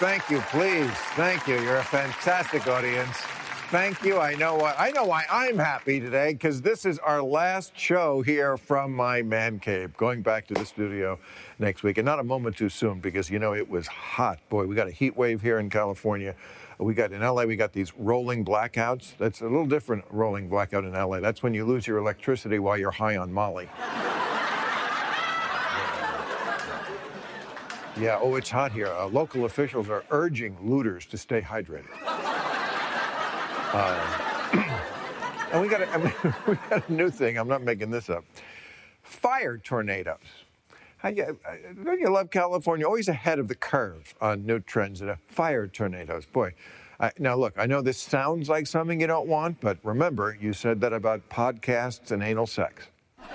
Thank you, please. Thank you. You're a fantastic audience. Thank you. I know what I know why I'm happy today because this is our last show here from my man cave. Going back to the studio next week, and not a moment too soon because you know it was hot. Boy, we got a heat wave here in California. We got in LA, we got these rolling blackouts. That's a little different rolling blackout in LA. That's when you lose your electricity while you're high on Molly. Yeah, oh, it's hot here. Uh, local officials are urging looters to stay hydrated. Uh, and we got, a, I mean, we got a new thing. I'm not making this up. Fire tornadoes. Uh, don't you love California? Always ahead of the curve on new trends. And fire tornadoes. Boy, I, now look, I know this sounds like something you don't want, but remember, you said that about podcasts and anal sex.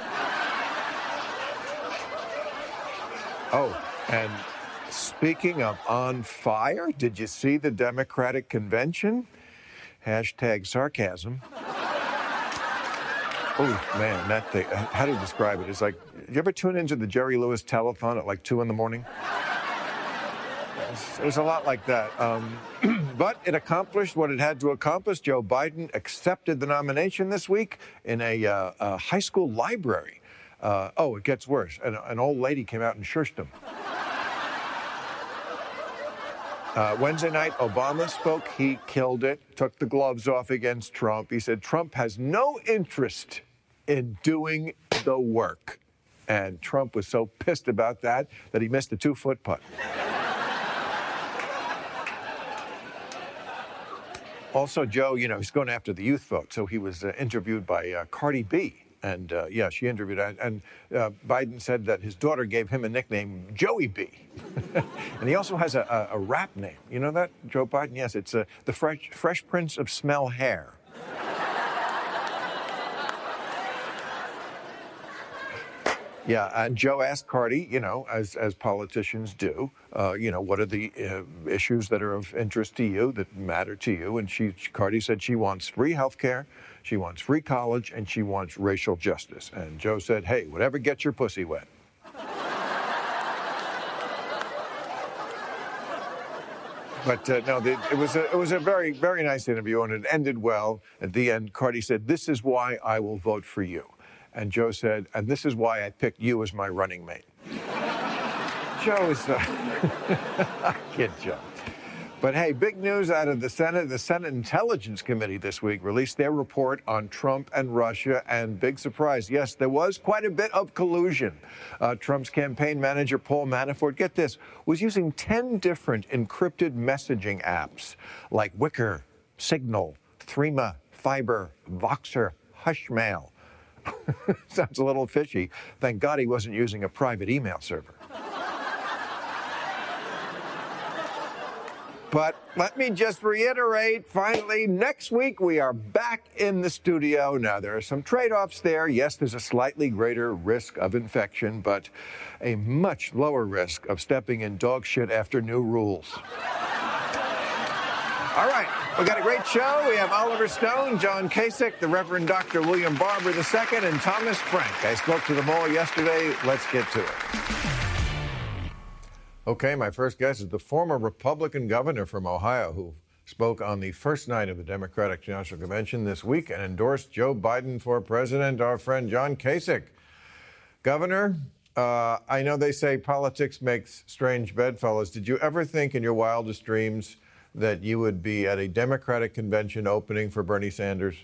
Oh, and speaking of on fire, did you see the Democratic convention? Hashtag sarcasm. Oh man, that thing. uh, How do you describe it? It's like, you ever tune into the Jerry Lewis telethon at like two in the morning? It was a lot like that. Um, but it accomplished what it had to accomplish. Joe Biden accepted the nomination this week in a, uh, a high school library. Uh, oh, it gets worse. An, an old lady came out and shushed him. Uh, Wednesday night, Obama spoke. He killed it, took the gloves off against Trump. He said Trump has no interest in doing the work. And Trump was so pissed about that that he missed a two foot putt. Also, Joe, you know, he's going after the youth vote. So he was uh, interviewed by uh, Cardi B. And uh, yeah, she interviewed, and, and uh, Biden said that his daughter gave him a nickname, Joey B. and he also has a, a, a rap name. You know that, Joe Biden? Yes, it's uh, the Fresh, Fresh Prince of Smell Hair. Yeah, and Joe asked Cardi, you know, as as politicians do, uh, you know, what are the uh, issues that are of interest to you, that matter to you? And she, Cardi said she wants free health care, she wants free college, and she wants racial justice. And Joe said, hey, whatever gets your pussy wet. But uh, no, the, it was a, it was a very very nice interview, and it ended well. At the end, Cardi said, "This is why I will vote for you," and Joe said, "And this is why I picked you as my running mate." Joe is uh, kid Joe. But hey, big news out of the Senate. The Senate Intelligence Committee this week released their report on Trump and Russia, and big surprise, yes, there was quite a bit of collusion. Uh, Trump's campaign manager, Paul Manafort, get this, was using 10 different encrypted messaging apps like Wickr, Signal, Threema, Viber, Voxer, Hushmail. Sounds a little fishy. Thank God he wasn't using a private email server. But let me just reiterate finally, next week we are back in the studio. Now, there are some trade offs there. Yes, there's a slightly greater risk of infection, but a much lower risk of stepping in dog shit after new rules. All right, we got a great show. We have Oliver Stone, John Kasich, the Reverend Dr. William Barber II, and Thomas Frank. I spoke to them all yesterday. Let's get to it. Okay, my first guest is the former Republican governor from Ohio who spoke on the first night of the Democratic National Convention this week and endorsed Joe Biden for president, our friend John Kasich. Governor, uh, I know they say politics makes strange bedfellows. Did you ever think in your wildest dreams that you would be at a Democratic convention opening for Bernie Sanders?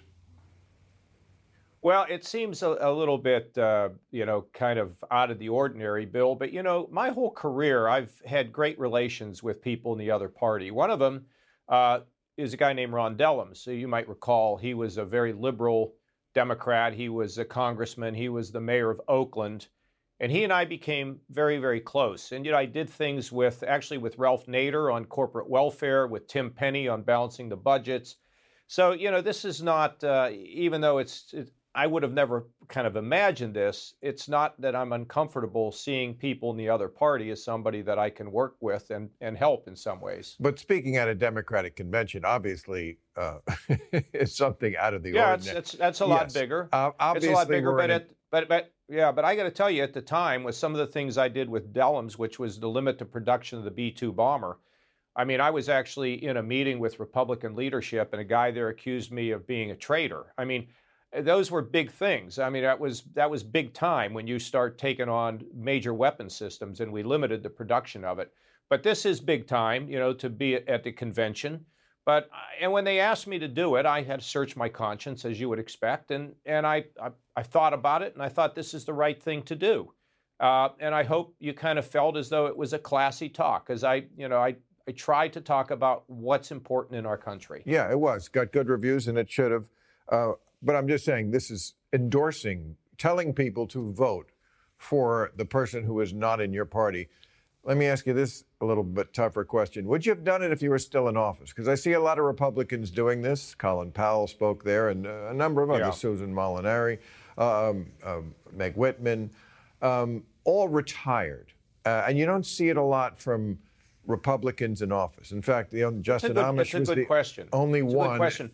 Well, it seems a, a little bit, uh, you know, kind of out of the ordinary, Bill. But, you know, my whole career, I've had great relations with people in the other party. One of them uh, is a guy named Ron Dellums. So you might recall he was a very liberal Democrat. He was a congressman. He was the mayor of Oakland. And he and I became very, very close. And you know, I did things with actually with Ralph Nader on corporate welfare, with Tim Penny on balancing the budgets. So you know, this is not uh, even though it's it, I would have never kind of imagined this. It's not that I'm uncomfortable seeing people in the other party as somebody that I can work with and, and help in some ways. But speaking at a Democratic convention, obviously, uh, it's something out of the yeah, ordinary. Yeah, that's a lot yes. bigger. Uh, it's a lot bigger, but, it, but, but yeah, but I got to tell you, at the time, with some of the things I did with Dellums, which was to limit the production of the B 2 bomber, I mean, I was actually in a meeting with Republican leadership, and a guy there accused me of being a traitor. I mean, those were big things. I mean, that was that was big time when you start taking on major weapon systems, and we limited the production of it. But this is big time, you know, to be at the convention. But and when they asked me to do it, I had searched my conscience, as you would expect, and and I I, I thought about it, and I thought this is the right thing to do. Uh, and I hope you kind of felt as though it was a classy talk, because I, you know, I I tried to talk about what's important in our country. Yeah, it was got good reviews, and it should have. Uh, but I'm just saying this is endorsing, telling people to vote for the person who is not in your party. Let me ask you this a little bit tougher question. Would you have done it if you were still in office? Because I see a lot of Republicans doing this. Colin Powell spoke there, and uh, a number of others, yeah. Susan Molinari, um, um, Meg Whitman, um, all retired. Uh, and you don't see it a lot from Republicans in office. In fact, you know, Justin good, Amash was the question. only it's one. question.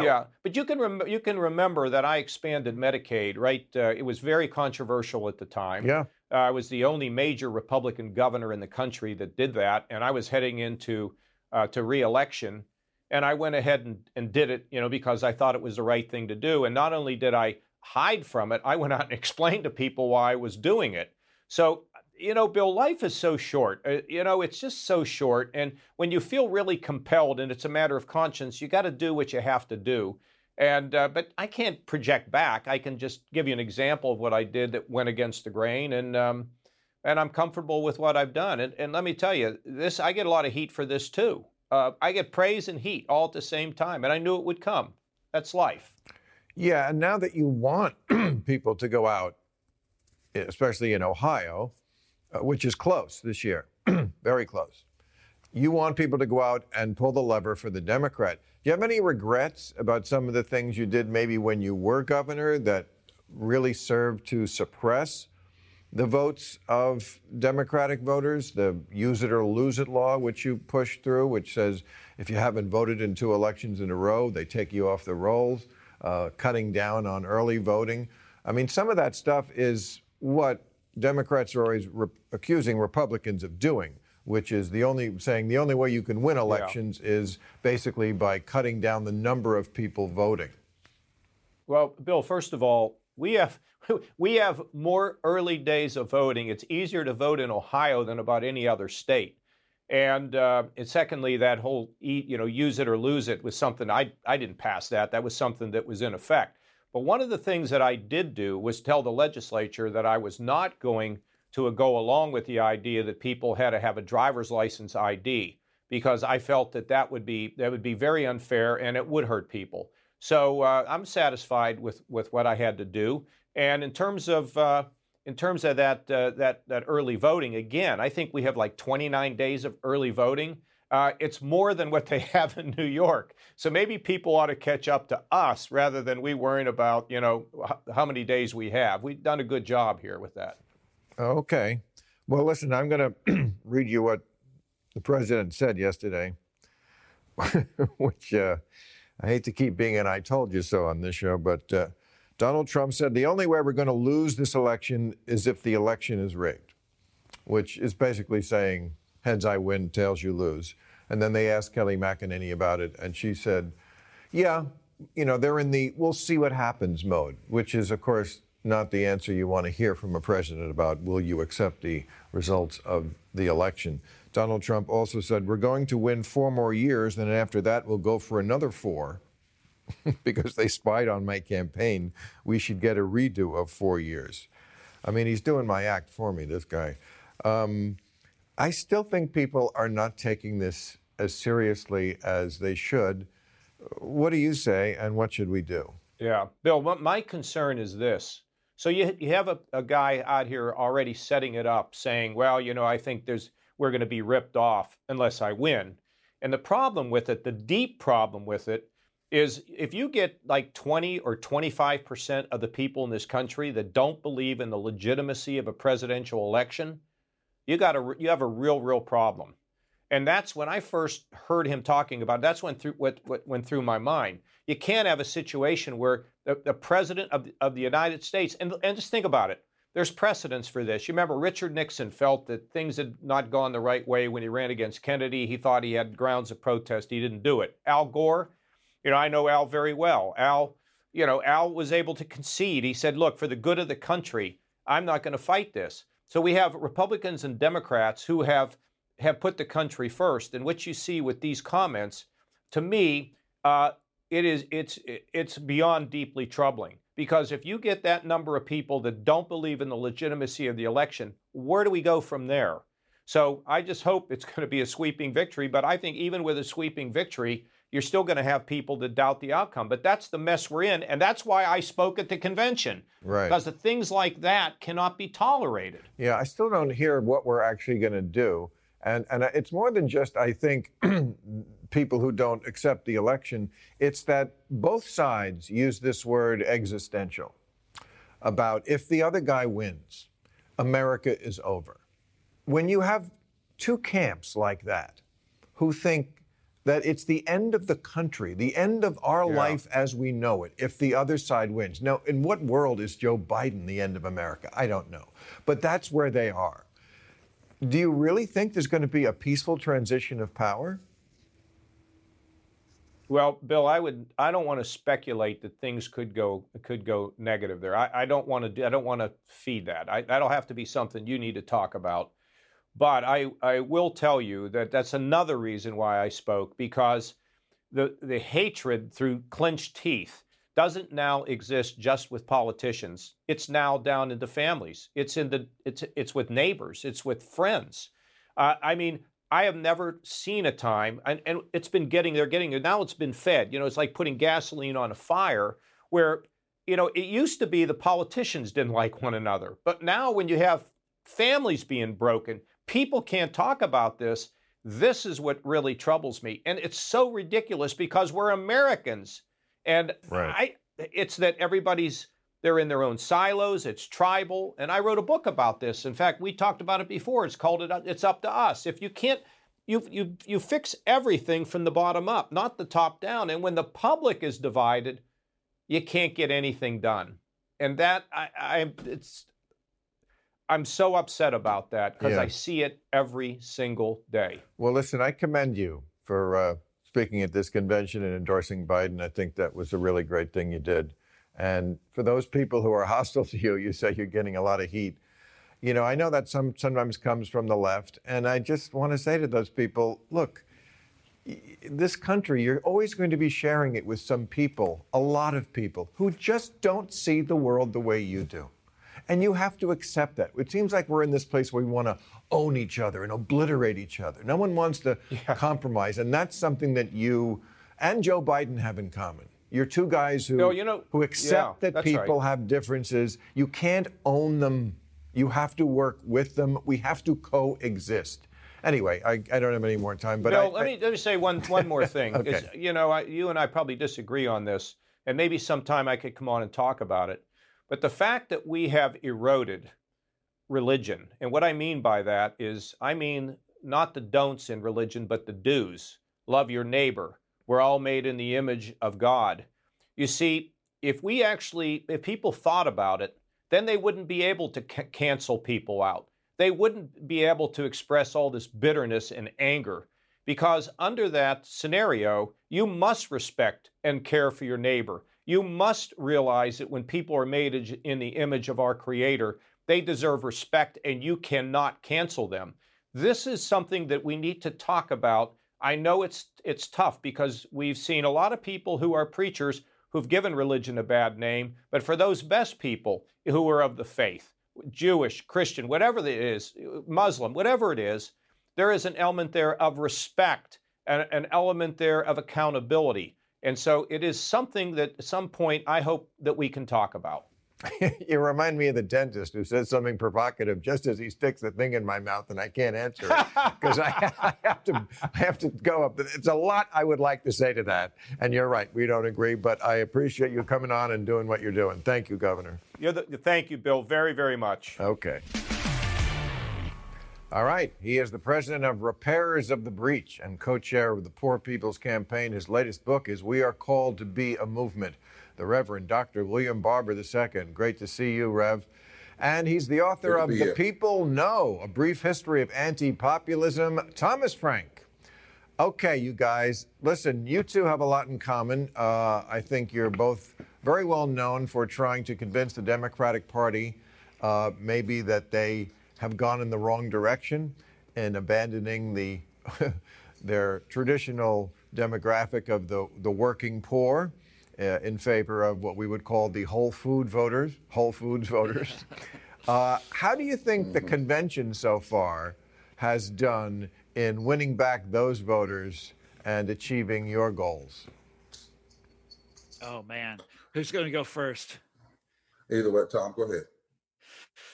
Yeah, but you can rem- you can remember that I expanded Medicaid, right? Uh, it was very controversial at the time. Yeah, uh, I was the only major Republican governor in the country that did that, and I was heading into uh, to reelection, and I went ahead and, and did it, you know, because I thought it was the right thing to do. And not only did I hide from it, I went out and explained to people why I was doing it. So you know, Bill, life is so short. Uh, you know, it's just so short. And when you feel really compelled and it's a matter of conscience, you got to do what you have to do. And uh, but I can't project back. I can just give you an example of what I did that went against the grain, and um, and I'm comfortable with what I've done. And, and let me tell you, this I get a lot of heat for this too. Uh, I get praise and heat all at the same time, and I knew it would come. That's life. Yeah, and now that you want people to go out, especially in Ohio, uh, which is close this year, very close. You want people to go out and pull the lever for the Democrat. Do you have any regrets about some of the things you did maybe when you were governor that really served to suppress the votes of Democratic voters? The use it or lose it law, which you pushed through, which says if you haven't voted in two elections in a row, they take you off the rolls, uh, cutting down on early voting. I mean, some of that stuff is what Democrats are always re- accusing Republicans of doing, which is the only saying the only way you can win elections yeah. is basically by cutting down the number of people voting. Well, Bill, first of all, we have we have more early days of voting. It's easier to vote in Ohio than about any other state. And, uh, and secondly, that whole you know use it or lose it was something I I didn't pass that. That was something that was in effect. But one of the things that I did do was tell the legislature that I was not going to go along with the idea that people had to have a driver's license ID because I felt that that would be that would be very unfair and it would hurt people. So uh, I'm satisfied with with what I had to do. And in terms of uh, in terms of that uh, that that early voting, again, I think we have like 29 days of early voting. Uh, it's more than what they have in New York. So maybe people ought to catch up to us rather than we worrying about, you know, how many days we have. We've done a good job here with that. Okay. Well, listen, I'm going to read you what the president said yesterday, which uh, I hate to keep being an I told you so on this show, but uh, Donald Trump said the only way we're going to lose this election is if the election is rigged, which is basically saying heads I win, tails you lose. And then they asked Kayleigh McEnany about it, and she said, yeah, you know, they're in the we'll see what happens mode, which is, of course, not the answer you want to hear from a president about will you accept the results of the election. Donald Trump also said, We're going to win four more years, and after that, we'll go for another four. because they spied on my campaign, we should get a redo of four years. I mean, he's doing my act for me, this guy. Um, I still think people are not taking this as seriously as they should. What do you say, and what should we do? Yeah, Bill, my concern is this. So you, you have a, a guy out here already setting it up, saying, well, you know, I think there's we're going to be ripped off unless I win. And the problem with it, the deep problem with it, is if you get like 20 or 25% of the people in this country that don't believe in the legitimacy of a presidential election, you got a you have a real real problem. And that's when I first heard him talking about. That's when through what, what went through my mind. You can't have a situation where the, the president of the, of the United States and and just think about it. There's precedence for this. You remember Richard Nixon felt that things had not gone the right way when he ran against Kennedy. He thought he had grounds of protest. He didn't do it. Al Gore, you know, I know Al very well. Al, you know, Al was able to concede. He said, look, for the good of the country, I'm not going to fight this. So we have Republicans and Democrats who have have put the country first, and what you see with these comments, to me, uh, it is it's it's beyond deeply troubling. Because if you get that number of people that don't believe in the legitimacy of the election, where do we go from there? So I just hope it's going to be a sweeping victory. But I think even with a sweeping victory, you're still going to have people that doubt the outcome. But that's the mess we're in. And that's why I spoke at the convention. Right. Because the things like that cannot be tolerated. Yeah, I still don't hear what we're actually going to do. And, and it's more than just, I think, people who don't accept the election. It's that both sides use this word existential about if the other guy wins, America is over. When you have two camps like that who think that it's the end of the country, the end of our yeah. life as we know it, if the other side wins. Now, in what world is Joe Biden the end of America? I don't know. But that's where they are. Do you really think there's going to be a peaceful transition of power? Well, Bill, I would. I don't want to speculate that things could go could go negative there. I, I don't want to. I don't want to feed that. I, that'll have to be something you need to talk about. But I, I will tell you that that's another reason why I spoke because the the hatred through clenched teeth doesn't now exist just with politicians. It's now down into families. It's in the it's it's with neighbors. It's with friends. Uh, I mean, I have never seen a time, and, and it's been getting they're getting now. It's been fed. You know, it's like putting gasoline on a fire where you know it used to be the politicians didn't like one another, but now when you have families being broken, people can't talk about this. This is what really troubles me, and it's so ridiculous because we're Americans and right. I, it's that everybody's they're in their own silos. It's tribal, and I wrote a book about this. In fact, we talked about it before. It's called it. It's up to us. If you can't, you you you fix everything from the bottom up, not the top down. And when the public is divided, you can't get anything done. And that I, I it's I'm so upset about that because yeah. I see it every single day. Well, listen, I commend you for. Uh speaking at this convention and endorsing Biden. I think that was a really great thing you did. And for those people who are hostile to you, you say you're getting a lot of heat. You know, I know that some sometimes comes from the left, and I just want to say to those people, look, this country, you're always going to be sharing it with some people, a lot of people who just don't see the world the way you do. And you have to accept that. It seems like we're in this place where we want to own each other and obliterate each other. No one wants to yeah. compromise. And that's something that you and Joe Biden have in common. You're two guys who, no, you know, who accept yeah, that people right. have differences. You can't own them. You have to work with them. We have to coexist. Anyway, I, I don't have any more time, but no, I, let me let me say one one more thing. okay. you know, I, you and I probably disagree on this, and maybe sometime I could come on and talk about it. But the fact that we have eroded religion, and what I mean by that is, I mean not the don'ts in religion, but the do's. Love your neighbor. We're all made in the image of God. You see, if we actually, if people thought about it, then they wouldn't be able to c- cancel people out. They wouldn't be able to express all this bitterness and anger because under that scenario, you must respect and care for your neighbor. You must realize that when people are made in the image of our Creator, they deserve respect and you cannot cancel them. This is something that we need to talk about. I know it's it's tough because we've seen a lot of people who are preachers who've given religion a bad name, but for those best people who are of the faith, Jewish, Christian, whatever it is, Muslim, whatever it is, there is an element there of respect and an element there of accountability. And so it is something that at some point I hope that we can talk about. you remind me of the dentist who says something provocative just as he sticks the thing in my mouth, and I can't answer it because I, I, have to. I have to go up. It's a lot I would like to say to that, and you're right. We don't agree, but I appreciate you coming on and doing what you're doing. Thank you, Governor. The, thank you, Bill, very, very much. Okay. All right. He is the president of Repairers of the Breach and co chair of the Poor People's Campaign. His latest book is We Are Called to Be a Movement the Reverend Dr. William Barber II. Great to see you, Rev. And he's the author of The. People No, A Brief History of Anti-Populism. Thomas Frank. Okay, you guys, listen, you two have a lot in common. Uh, I think you're both very well known for trying to convince the Democratic Party uh, maybe that they have gone in the wrong direction in abandoning the their traditional demographic of the, the working poor in favor of what we would call the whole food voters, Whole Foods voters. Uh, how do you think the convention so far has done in winning back those voters and achieving your goals? Oh man, who's going to go first? Either way, Tom, go ahead.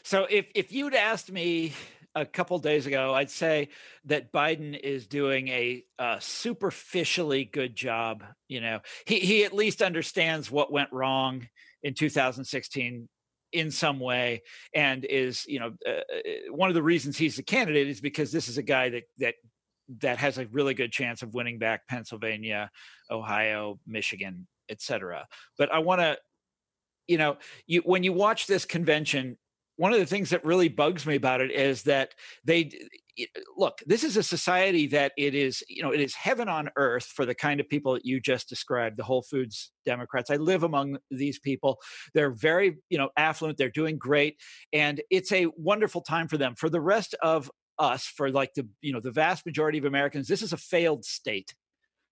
So if if you'd asked me a couple days ago, I'd say that Biden is doing a, a, superficially good job. You know, he he at least understands what went wrong in 2016 in some way, and is you know uh, uh, one of the reasons he's the candidate is because this is a guy that that that has a really good chance of winning back Pennsylvania, Ohio, Michigan, etc. But I want to you know you when you watch this convention one of the things that really bugs me about it is that they look this is a society that it is you know it is heaven on earth for the kind of people that you just described the whole foods democrats. I live among these people. They're very you know affluent. They're doing great and it's a wonderful time for them. For the rest of us for like the you know the vast majority of americans this is a failed state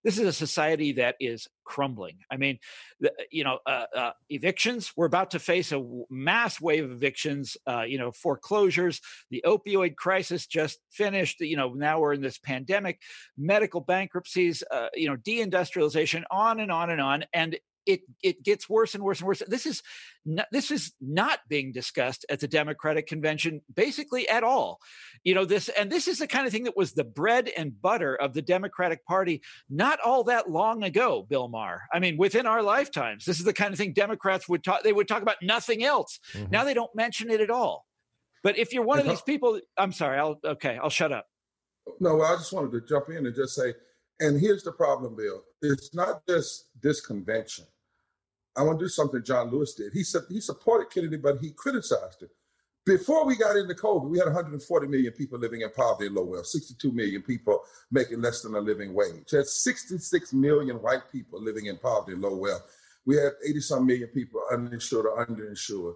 this is a society that is crumbling. I mean, the, you know, uh, uh, evictions. We're about to face a mass wave of evictions. Uh, you know, foreclosures. The opioid crisis just finished. You know, now we're in this pandemic. Medical bankruptcies. Uh, you know, deindustrialization. On and on and on. And it it gets worse and worse and worse. This is not, this is not being discussed at the Democratic convention basically at all. You know this and this is the kind of thing that was the bread and butter of the Democratic Party not all that long ago, Bill Maher. I mean, within our lifetimes, this is the kind of thing Democrats would talk they would talk about nothing else. Mm-hmm. Now they don't mention it at all. But if you're one of these people, I'm sorry, I'll okay, I'll shut up. No, I just wanted to jump in and just say and here's the problem, Bill. It's not just this convention. I want to do something John Lewis did. He said he supported Kennedy, but he criticized it. Before we got into COVID, we had 140 million people living in poverty and low wealth, 62 million people making less than a living wage. That's 66 million white people living in poverty and low wealth. We had 80 some million people uninsured or underinsured.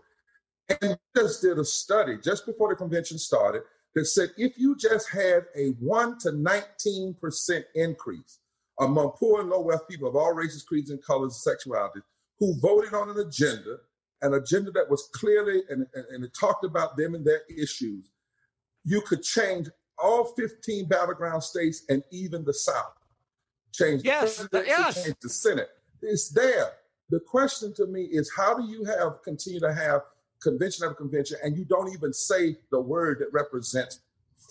And just did a study just before the convention started that said if you just had a 1 to 19% increase among poor and low wealth people of all races, creeds, and colors and sexualities, who voted on an agenda, an agenda that was clearly and, and, and it talked about them and their issues, you could change all 15 battleground states and even the South. Change yes, the yes. change the Senate. It's there. The question to me is how do you have continue to have convention after convention and you don't even say the word that represents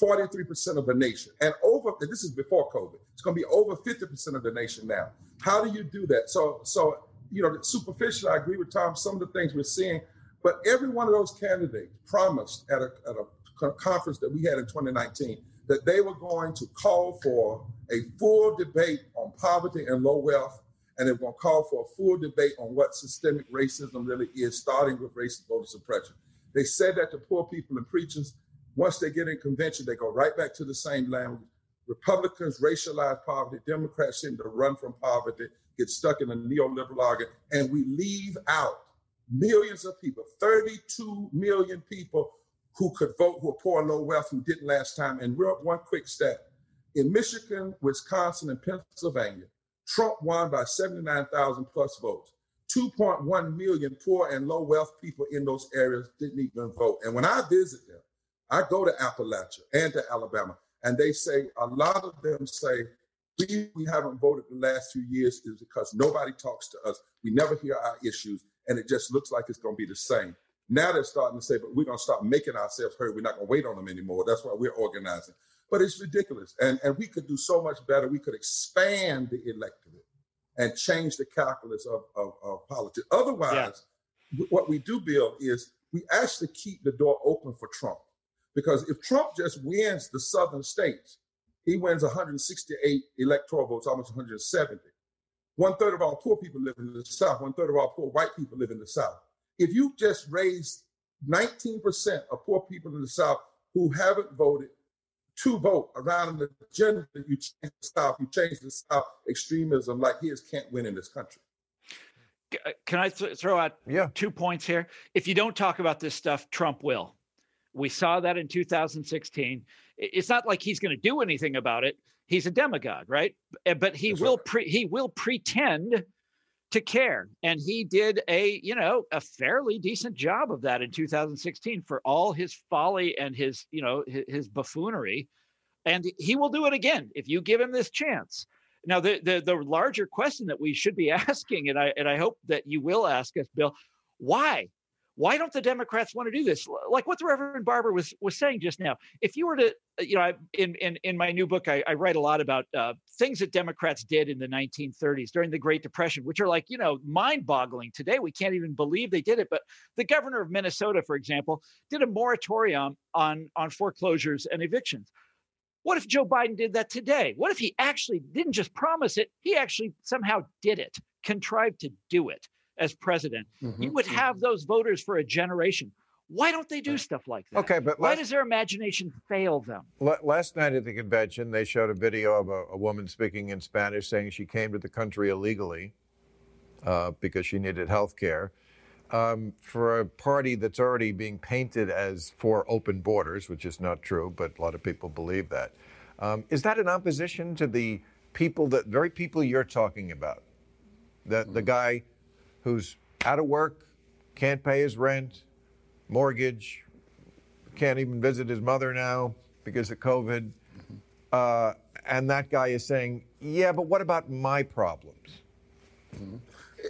43% of the nation. And over this is before COVID. It's going to be over 50% of the nation now. How do you do that? So so you know, superficial, I agree with Tom, some of the things we're seeing, but every one of those candidates promised at a, at a conference that we had in 2019 that they were going to call for a full debate on poverty and low wealth, and they were going to call for a full debate on what systemic racism really is, starting with racist voter suppression. They said that to poor people and preachers. Once they get in convention, they go right back to the same language. Republicans racialize poverty. Democrats seem to run from poverty get stuck in a neoliberal argument, and we leave out millions of people, 32 million people who could vote who are poor low wealth who didn't last time. And real, one quick stat in Michigan, Wisconsin, and Pennsylvania, Trump won by 79,000 plus votes. 2.1 million poor and low wealth people in those areas didn't even vote. And when I visit them, I go to Appalachia and to Alabama, and they say, a lot of them say, we, we haven't voted the last few years is because nobody talks to us. We never hear our issues. and it just looks like it's going to be the same. Now they're starting to say, but we're going to start making ourselves heard. We're not going to wait on them anymore. That's why we're organizing. But it's ridiculous. And, and we could do so much better. We could expand the electorate and change the calculus of, of, of politics. Otherwise, yeah. what we do, Bill, is we actually keep the door open for Trump. Because if Trump just wins the southern states, he wins 168 electoral votes, almost 170. One third of our poor people live in the South. One third of our poor white people live in the South. If you just raise 19% of poor people in the South who haven't voted to vote around the agenda, that you change the South, you change the South extremism like his can't win in this country. Uh, can I th- throw out yeah. two points here? If you don't talk about this stuff, Trump will. We saw that in 2016 it's not like he's going to do anything about it. He's a demagogue, right? Eh, but he That's will right. pre- he will pretend to care, and he did a you know a fairly decent job of that in 2016 for all his folly and his you know his, his buffoonery, and he will do it again if you give him this chance. Now, the, the the larger question that we should be asking, and I and I hope that you will ask us, Bill, why why don't the Democrats want to do this? Like what the Reverend Barber was was saying just now. If you were to, uh, you know, I, in in in my new book, I, I write a lot about uh, things that Democrats did in the 1930s during the Great Depression, which are like you know mind-boggling today. We can't even believe they did it. But the governor of Minnesota, for example, did a moratorium on on foreclosures and evictions. What if Joe Biden did that today? What if he actually didn't just promise it? He actually somehow did it, contrived to do it as president, mm-hmm. you would have mm-hmm. those voters for a generation. Why don't they do stuff like that? Okay, but why does their imagination fail them? Last night at the convention, they showed a video of a, a woman speaking in Spanish saying she came to the country illegally uh, because she needed health care. Um, for a party that's already being painted as for open borders, which is not true, but a lot of people believe that. Um, is that in opposition to the people that very people you're talking about? The, the mm-hmm. guy who's out of work, can't pay his rent, mortgage, can't even visit his mother now because of COVID. Uh, and that guy is saying, yeah, but what about my problems? Mm-hmm.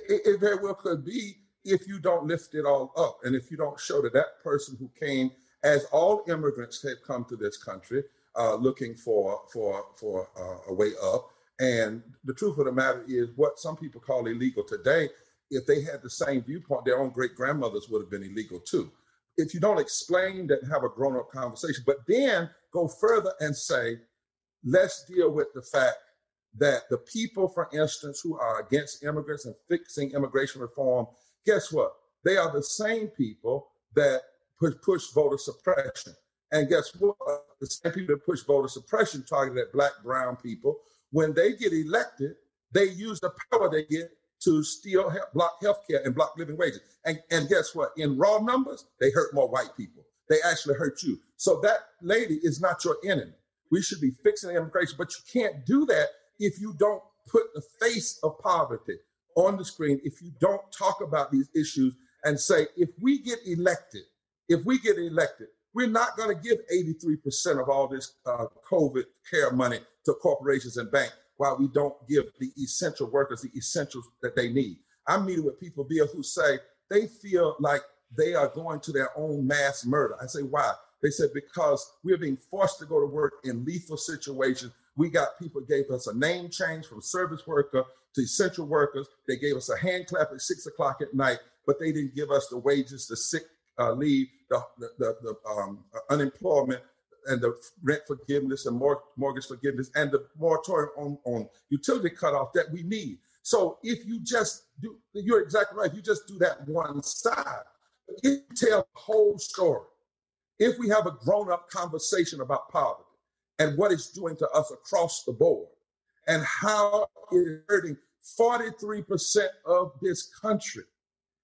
It, it, very well could be if you don't lift it all up and if you don't show that that person who came, as all immigrants have come to this country, uh, looking for for for uh, a way up. And the truth of the matter is, what some people call illegal today if they had the same viewpoint, their own great grandmothers would have been illegal too. If you don't explain that have a grown up conversation, but then go further and say, let's deal with the fact that the people, for instance, who are against immigrants and fixing immigration reform, guess what? They are the same people that push, push voter suppression. And guess what? The same people that push voter suppression targeted at black, brown people. When they get elected, they use the power they get to steal he- block healthcare and block living wages. And, and guess what? In raw numbers, they hurt more white people. They actually hurt you. So that lady is not your enemy. We should be fixing immigration, but you can't do that if you don't put the face of poverty on the screen, if you don't talk about these issues and say, if we get elected, if we get elected, we're not going to give 83% of all this uh, COVID care money to corporations and banks while we don't give the essential workers the essentials that they need. I'm meeting with people, Bill, who say they feel like they are going to their own mass murder. I say, why? They said, because we're being forced to go to work in lethal situations. We got people gave us a name change from service worker to essential workers. They gave us a hand clap at six o'clock at night, but they didn't give us the wages, the sick uh, leave, the, the, the, the um, unemployment, and the rent forgiveness and mortgage forgiveness and the moratorium on, on utility cutoff that we need. So if you just do, you're exactly right. If you just do that one side, if you tell the whole story, if we have a grown up conversation about poverty and what it's doing to us across the board and how it is hurting 43% of this country.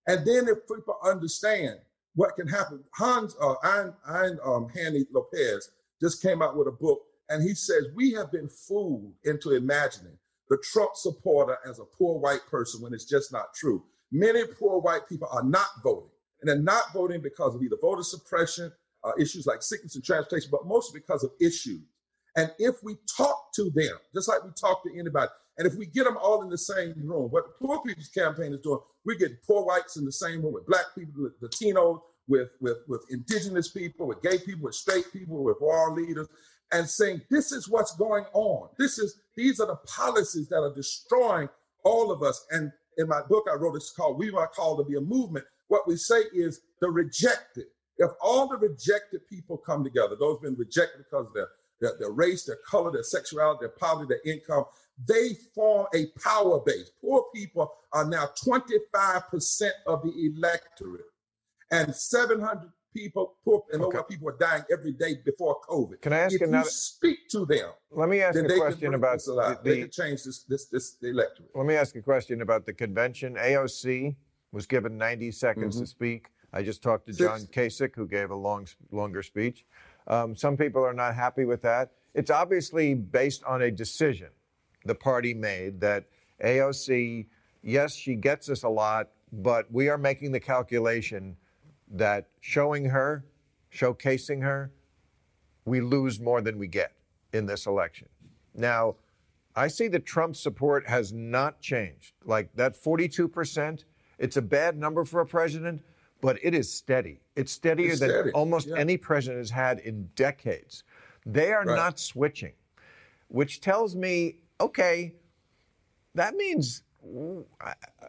And then if people understand what can happen. Hans uh, Ian, Ian um, Haney Lopez just came out with a book, and he says we have been fooled into imagining the Trump supporter as a poor white person when it's just not true. Many poor white people are not voting, and they're not voting because of either voter suppression, uh, issues like sickness and transportation, but mostly because of issues. And if we talk to them, just like we talk to anybody, And if we get them all in the same room, what the Poor People's Campaign is doing, we get poor whites in the same room with black people, with Latinos, with, with, with indigenous people, with gay people, with straight people, with world leaders, and saying, this is what's going on. This is these are the policies that are destroying all of us. And in my book, I wrote it's called We Want Call to Be a Movement. What we say is the rejected. If all the rejected people come together, those been rejected because of their, their, their race, their color, their sexuality, their poverty, their income, they form a power base. Poor people are now 25% of the electorate. And 700 people, poor and okay. people are dying every day before COVID. Can I ask if another? You speak to them. Let me ask a question about the, the, they can change this this this electorate. Let me ask a question about the convention. AOC was given 90 seconds mm-hmm. to speak. I just talked to John Kasich, who gave a long, longer speech. Um, some people are not happy with that. It's obviously based on a decision the party made that AOC, yes, she gets us a lot, but we are making the calculation that showing her, showcasing her, we lose more than we get in this election. Now, I see that Trump's support has not changed. Like that 42%, it's a bad number for a president, but it is steady. It's steadier it's than steady. almost yeah. any president has had in decades. They are right. not switching, which tells me, okay, that means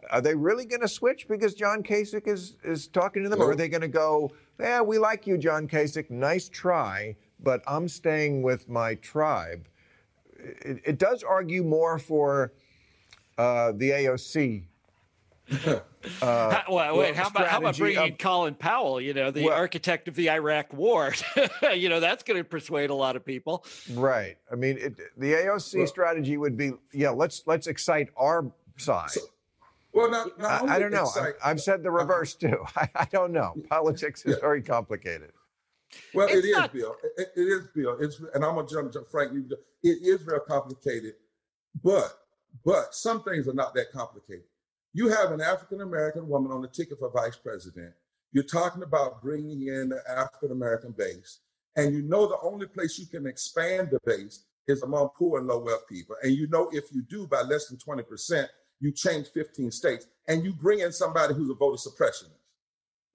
are they really going to switch because John Kasich is, is talking to them? Or are they going to go, yeah, we like you, John Kasich, nice try, but I'm staying with my tribe? It, it does argue more for uh, the AOC uh, how, well, wait, how about how about bringing of, in Colin Powell? You know, the well, architect of the Iraq War. you know, that's going to persuade a lot of people. Right. I mean, it, the AOC well, strategy would be, yeah, let's let's excite our side. So, well, not, not I, I, don't know. I, have said the reverse too. I, I don't know. Politics is yeah. very complicated. Well, it's it is, not... Bill. It, it is, Bill. It's, and I'm gonna jump, jump Frank. It is very complicated, but but some things are not that complicated. You have an African American woman on the ticket for vice president. You're talking about bringing in the African American base, and you know the only place you can expand the base is among poor and low wealth people. And you know, if you do by less than 20%, you change 15 states and you bring in somebody who's a voter suppressionist.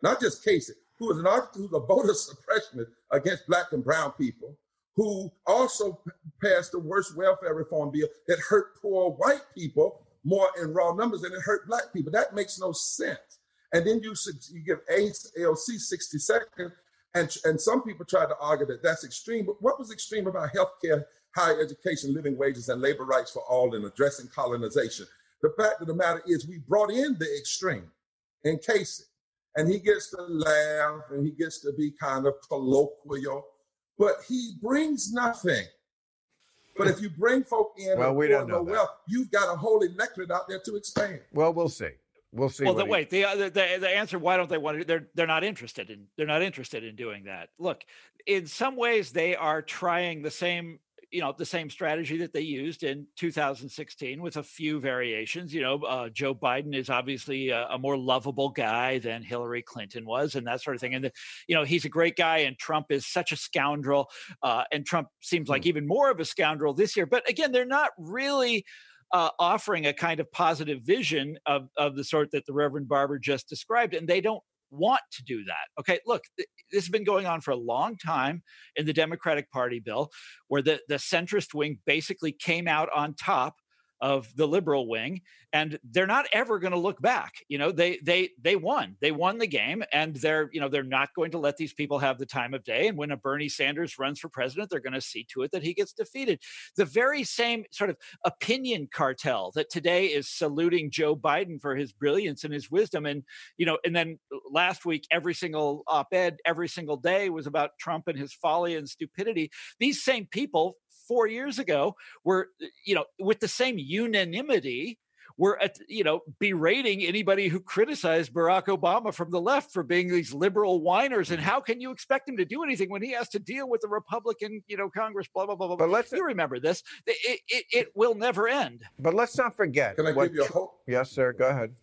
Not just Kasich, who is an who's a voter suppressionist against black and brown people, who also passed the worst welfare reform bill that hurt poor white people more in raw numbers than it hurt black people. That makes no sense. And then you you give AOC 60 seconds, and, and some people try to argue that that's extreme. But what was extreme about healthcare higher education, living wages, and labor rights for all in addressing colonization. The fact of the matter is, we brought in the extreme in Kasich, and he gets to laugh and he gets to be kind of colloquial, but he brings nothing. But if you bring folk in, well, we don't know Well, you've got a whole electorate out there to expand. Well, we'll see. We'll see. Well, the, he... wait. Uh, the, the the answer. Why don't they want to? They're they're not interested in. They're not interested in doing that. Look, in some ways, they are trying the same you know the same strategy that they used in 2016 with a few variations you know uh, joe biden is obviously a, a, more lovable guy than hillary clinton was and that sort of thing and the, you know he's a great guy and trump is such a scoundrel uh, and trump seems like mm. even more of a scoundrel this year but again they're not really uh, offering a kind of positive vision of, of the sort that the Reverend Barber just described, and they don't want to do that. Okay, look, th- this has been going on for a long time in the Democratic Party bill, where the, the centrist wing basically came out on top of the liberal wing and they're not ever going to look back you know they they they won. They won the game and they're you know they're not going to let these people have the time of day and when a bernie sanders runs for president they're going to see to it that he gets defeated. The very same sort of opinion cartel that today is saluting joe biden for his brilliance and his wisdom and you know and then last week every single op-ed every single day was about trump and his folly and stupidity. These same people four years ago were, uh, you know, with the same unanimity, were at, you know berating anybody who criticized Barack Obama from the left for being these liberal whiners. And how can you expect him to do anything when he has to deal with the Republican, you know, Congress? Blah blah blah blah. But let's you remember this. It, it, it will never end. But let's not forget. Can I give you a hope? Yes, sir. Go ahead.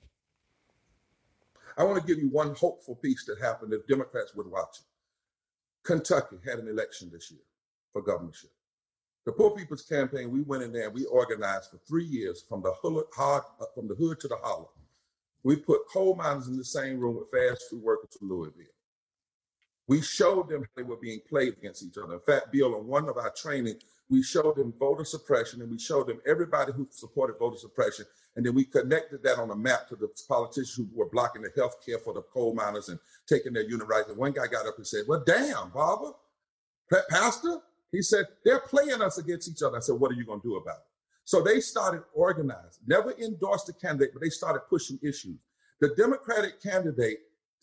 I want to give you one hopeful piece that happened if Democrats would watch it. Kentucky had an election this year for governorship. The Poor People's Campaign, we went in there and we organized for three years from the hood, hard, uh, from the hood to the hollow. We put coal miners in the same room with fast food workers from Louisville. We showed them they were being played against each other. In fact, Bill, on one of our training, we showed them voter suppression and we showed them everybody who supported voter suppression. And then we connected that on a map to the politicians who were blocking the health care for the coal miners and taking their unit rights. And one guy got up and said, Well, damn, Barber, Pastor, he said, they're playing us against each other. I said, what are you going to do about it? So they started organizing, never endorsed a candidate, but they started pushing issues. The Democratic candidate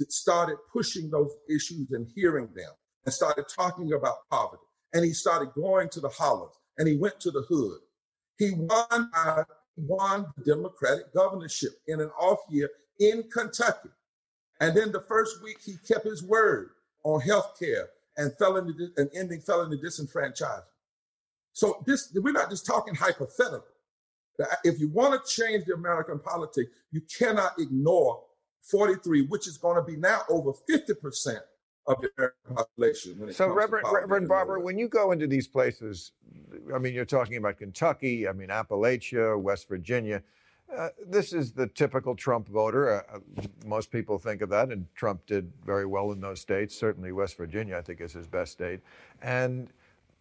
started pushing those issues and hearing them and started talking about poverty. And he started going to the hollers and he went to the hood. He won, uh, won the Democratic governorship in an off year in Kentucky. And then the first week, he kept his word on health care and felony and ending felony disenfranchisement. So this we're not just talking hypothetical. If you want to change the American politics, you cannot ignore 43, which is going to be now over 50% of the American population. so, Reverend, Reverend Barber, when you go into these places, I mean, you're talking about Kentucky, I mean, Appalachia, West Virginia. Uh, this is the typical Trump voter. Uh, uh, most people think of that, and Trump did very well in those states. Certainly, West Virginia, I think, is his best state. And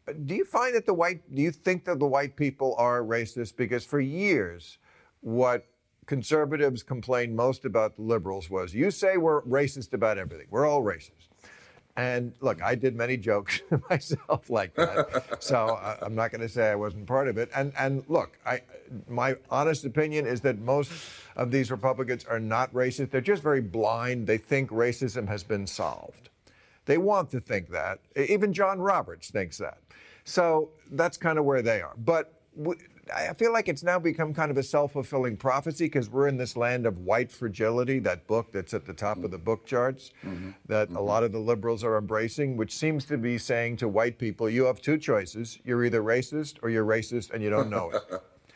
uh, do you find that the white, do you think that the white people are racist? Because for years, what conservatives complained most about the liberals was you say we're racist about everything. We're all racist. And look, I did many jokes myself like that, so I'm not going to say I wasn't part of it. And and look, I my honest opinion is that most of these Republicans are not racist. They're just very blind. They think racism has been solved. They want to think that. Even John Roberts thinks that. So that's kind of where they are. But I feel like it's now become kind of a self fulfilling prophecy because we're in this land of white fragility, that book that's at the top mm-hmm. of the book charts mm-hmm. that mm-hmm. a lot of the liberals are embracing, which seems to be saying to white people, you have two choices. You're either racist or you're racist and you don't know it.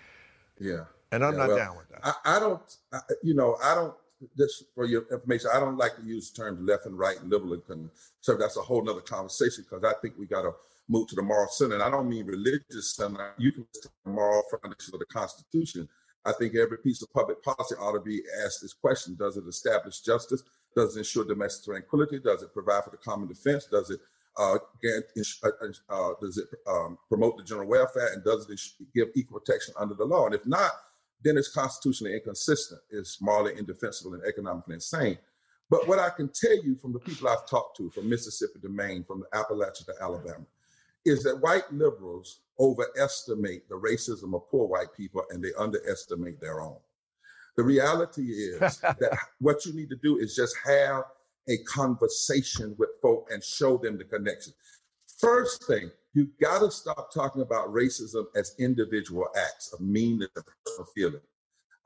yeah. And I'm yeah, not well, down with that. I, I don't, I, you know, I don't, just for your information, I don't like to use terms left and right, liberal and conservative. That's a whole nother conversation because I think we got to move to the moral center. And I don't mean religious center. You can the moral foundation of the Constitution. I think every piece of public policy ought to be asked this question: Does it establish justice? Does it ensure domestic tranquility? Does it provide for the common defense? Does it uh, uh, uh, does it um, promote the general welfare? And does it give equal protection under the law? And if not, then it's constitutionally inconsistent. It's morally indefensible and economically insane. But what I can tell you from the people I've talked to, from Mississippi to Maine, from the Appalachia to Alabama, is that white liberals overestimate the racism of poor white people and they underestimate their own. The reality is that what you need to do is just have a conversation with folk and show them the connection. First thing, you got to stop talking about racism as individual acts of meanness and personal feeling.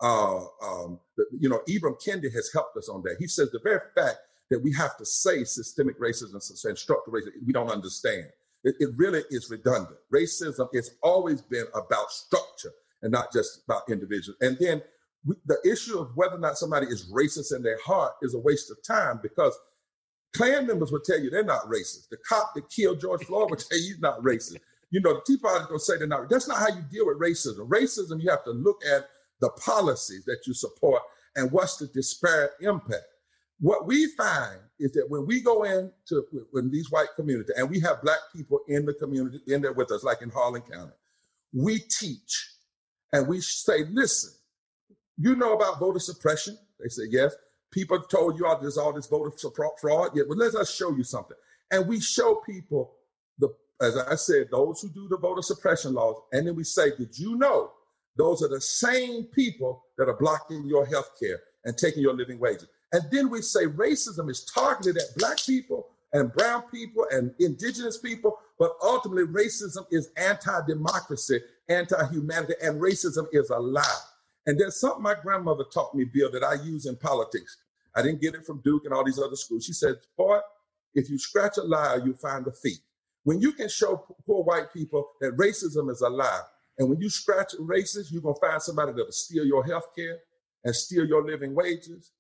Uh, um, you know, Ibram Kendi has helped us on that. He says the very fact that we have to say systemic racism and structural racism, we don't understand. It, it really is redundant. Racism has always been about structure and not just about individuals. And then we, the issue of whether or not somebody is racist in their heart is a waste of time because Klan members will tell you they're not racist. The cop that killed George Floyd will tell you he's not racist. You know, the Tea Party going to say they're not. That's not how you deal with racism. Racism, you have to look at the policies that you support and what's the disparate impact. What we find is that when we go into when these white communities and we have black people in the community in there with us, like in Harlan County, we teach and we say, listen, you know about voter suppression? They say, yes. People told you all there's all this voter fraud. Yeah, well, let us show you something. And we show people the, as I said, those who do the voter suppression laws, and then we say, did you know those are the same people that are blocking your health care and taking your living wages? And then we say racism is targeted at Black people and brown people and indigenous people, but ultimately racism is anti democracy, anti humanity, and racism is a lie. And there's something my grandmother taught me, Bill, that I use in politics. I didn't get it from Duke and all these other schools. She said, Boy, if you scratch a lie, you find a thief. When you can show poor white people that racism is a lie, and when you scratch racist, you're going to find somebody that'll steal your health care and steal your living wages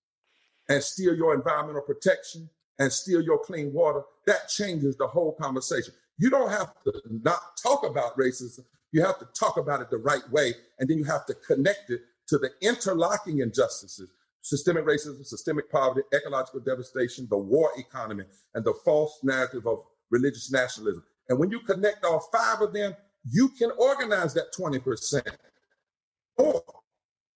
and steal your environmental protection and steal your clean water, that changes the whole conversation. You don't have to not talk about racism. You have to talk about it the right way, and then you have to connect it to the interlocking injustices systemic racism, systemic poverty, ecological devastation, the war economy, and the false narrative of religious nationalism. And when you connect all five of them, you can organize that 20% more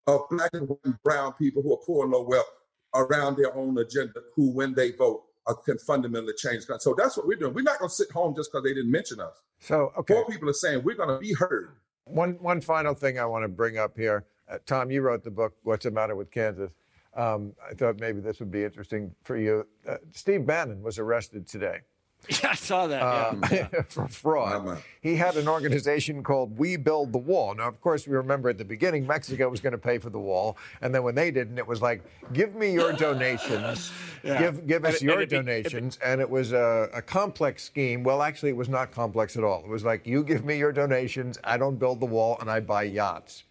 of black and brown people who are poor and low wealth around their own agenda, who, when they vote, uh, can fundamentally change. So that's what we're doing. We're not going to sit home just because they didn't mention us. So, okay. More people are saying we're going to be heard. One, one final thing I want to bring up here. Uh, Tom, you wrote the book, What's the Matter with Kansas? Um, I thought maybe this would be interesting for you. Uh, Steve Bannon was arrested today. Yeah, I saw that. Uh, yeah. for fraud. He had an organization called We Build the Wall. Now, of course, we remember at the beginning Mexico was going to pay for the wall, and then when they didn't, it was like, "Give me your donations, yeah. give give us and your donations," be, and it was a, a, complex scheme. Well, actually, it was not complex at all. It was like, "You give me your donations, I don't build the wall, and I buy yachts."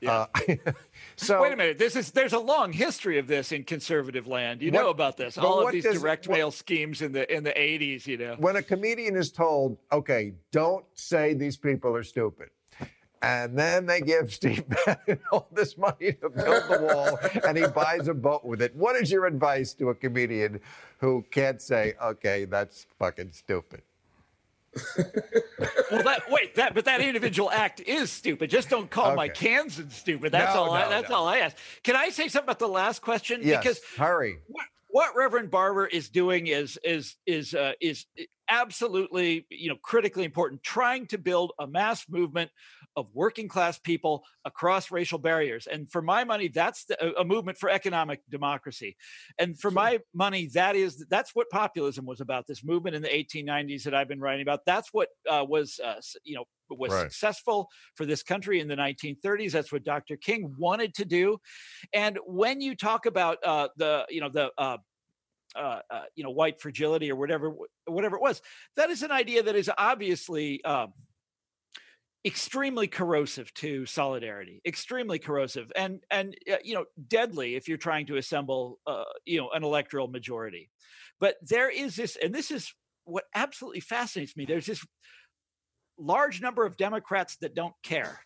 Yeah. Uh, so wait a minute. This is there's a long history of this in conservative land. You what, know about this. All of these does, direct mail schemes in the in the 80s. You know. When a comedian is told, "Okay, don't say these people are stupid," and then they give Steve Bannon all this money to build the wall, and he buys a boat with it. What is your advice to a comedian who can't say, "Okay, that's fucking stupid"? well, that wait, that but that individual act is stupid. Just don't call okay. my Kansan stupid. That's no, all. No, I, that's no. all I ask. Can I say something about the last question? Yes. Because hurry. What, what Reverend Barber is doing is is is uh, is absolutely you know critically important. Trying to build a mass movement of working class people across racial barriers. And for my money, that's the, a movement for economic democracy. And for my money, that is that's what populism was about. This movement in the 1890s that I've been writing about. That's what uh, was uh, you know was right. successful for this country in the 1930s. That's what Dr. King wanted to do. And when you talk about uh, the you know the uh, uh, uh, you know white fragility or whatever whatever it was that is an idea that is obviously um, extremely corrosive to solidarity extremely corrosive and and uh, you know deadly if you're trying to assemble uh, you know an electoral majority but there is this and this is what absolutely fascinates me there's this large number of democrats that don't care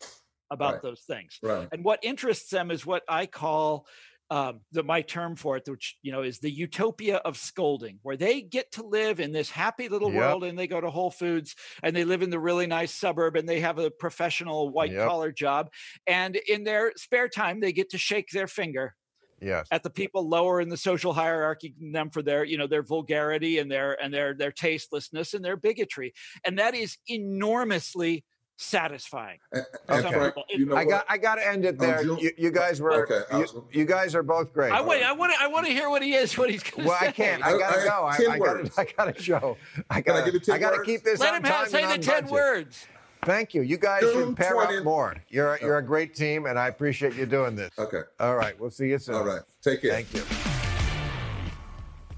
about right. those things right. and what interests them is what i call um, the my term for it, which you know is the utopia of scolding, where they get to live in this happy little yep. world, and they go to Whole Foods, and they live in the really nice suburb, and they have a professional white yep. collar job, and in their spare time, they get to shake their finger yes. at the people lower in the social hierarchy than them for their you know their vulgarity and their and their their tastelessness and their bigotry and that is enormously satisfying. okay. Frank, you know I got I got to end it oh, there. You, you, guys were okay, uh, you, you, guys are both great. I wait. I want to I want to hear what he is. What he's going to well, say. I uh, can't. I gotta go. I, I, gotta, I gotta show. I gotta. I gotta keep this. Let him have, say the ten budget. words. Thank you. You guys June should pair 20. up more. You're you're a oh. great team, and I appreciate you doing this. Okay. All right. We'll see you soon. All right. Take care. Thank you.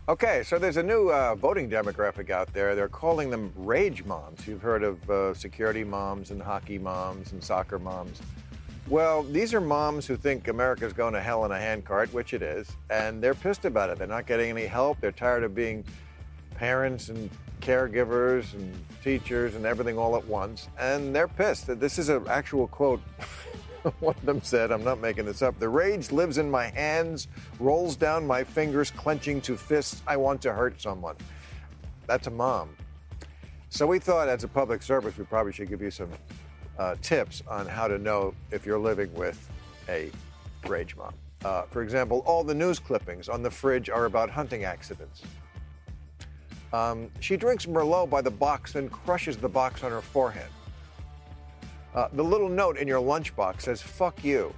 Okay, so there's a new uh, voting demographic out there. They're calling them rage moms. You've heard of uh, security moms and hockey moms and soccer moms. Well, these are moms who think America's going to hell in a handcart, which it is, and they're pissed about it. They're not getting any help. They're tired of being parents and caregivers and teachers and everything all at once, and they're pissed. This is an actual quote One of them said, I'm not making this up, the rage lives in my hands, rolls down my fingers, clenching to fists. I want to hurt someone. That's a mom. So we thought, as a public service, we probably should give you some uh, tips on how to know if you're living with a rage mom. Uh, for example, all the news clippings on the fridge are about hunting accidents. Um, she drinks Merlot by the box, then crushes the box on her forehead. Uh, the little note in your lunchbox says, fuck you.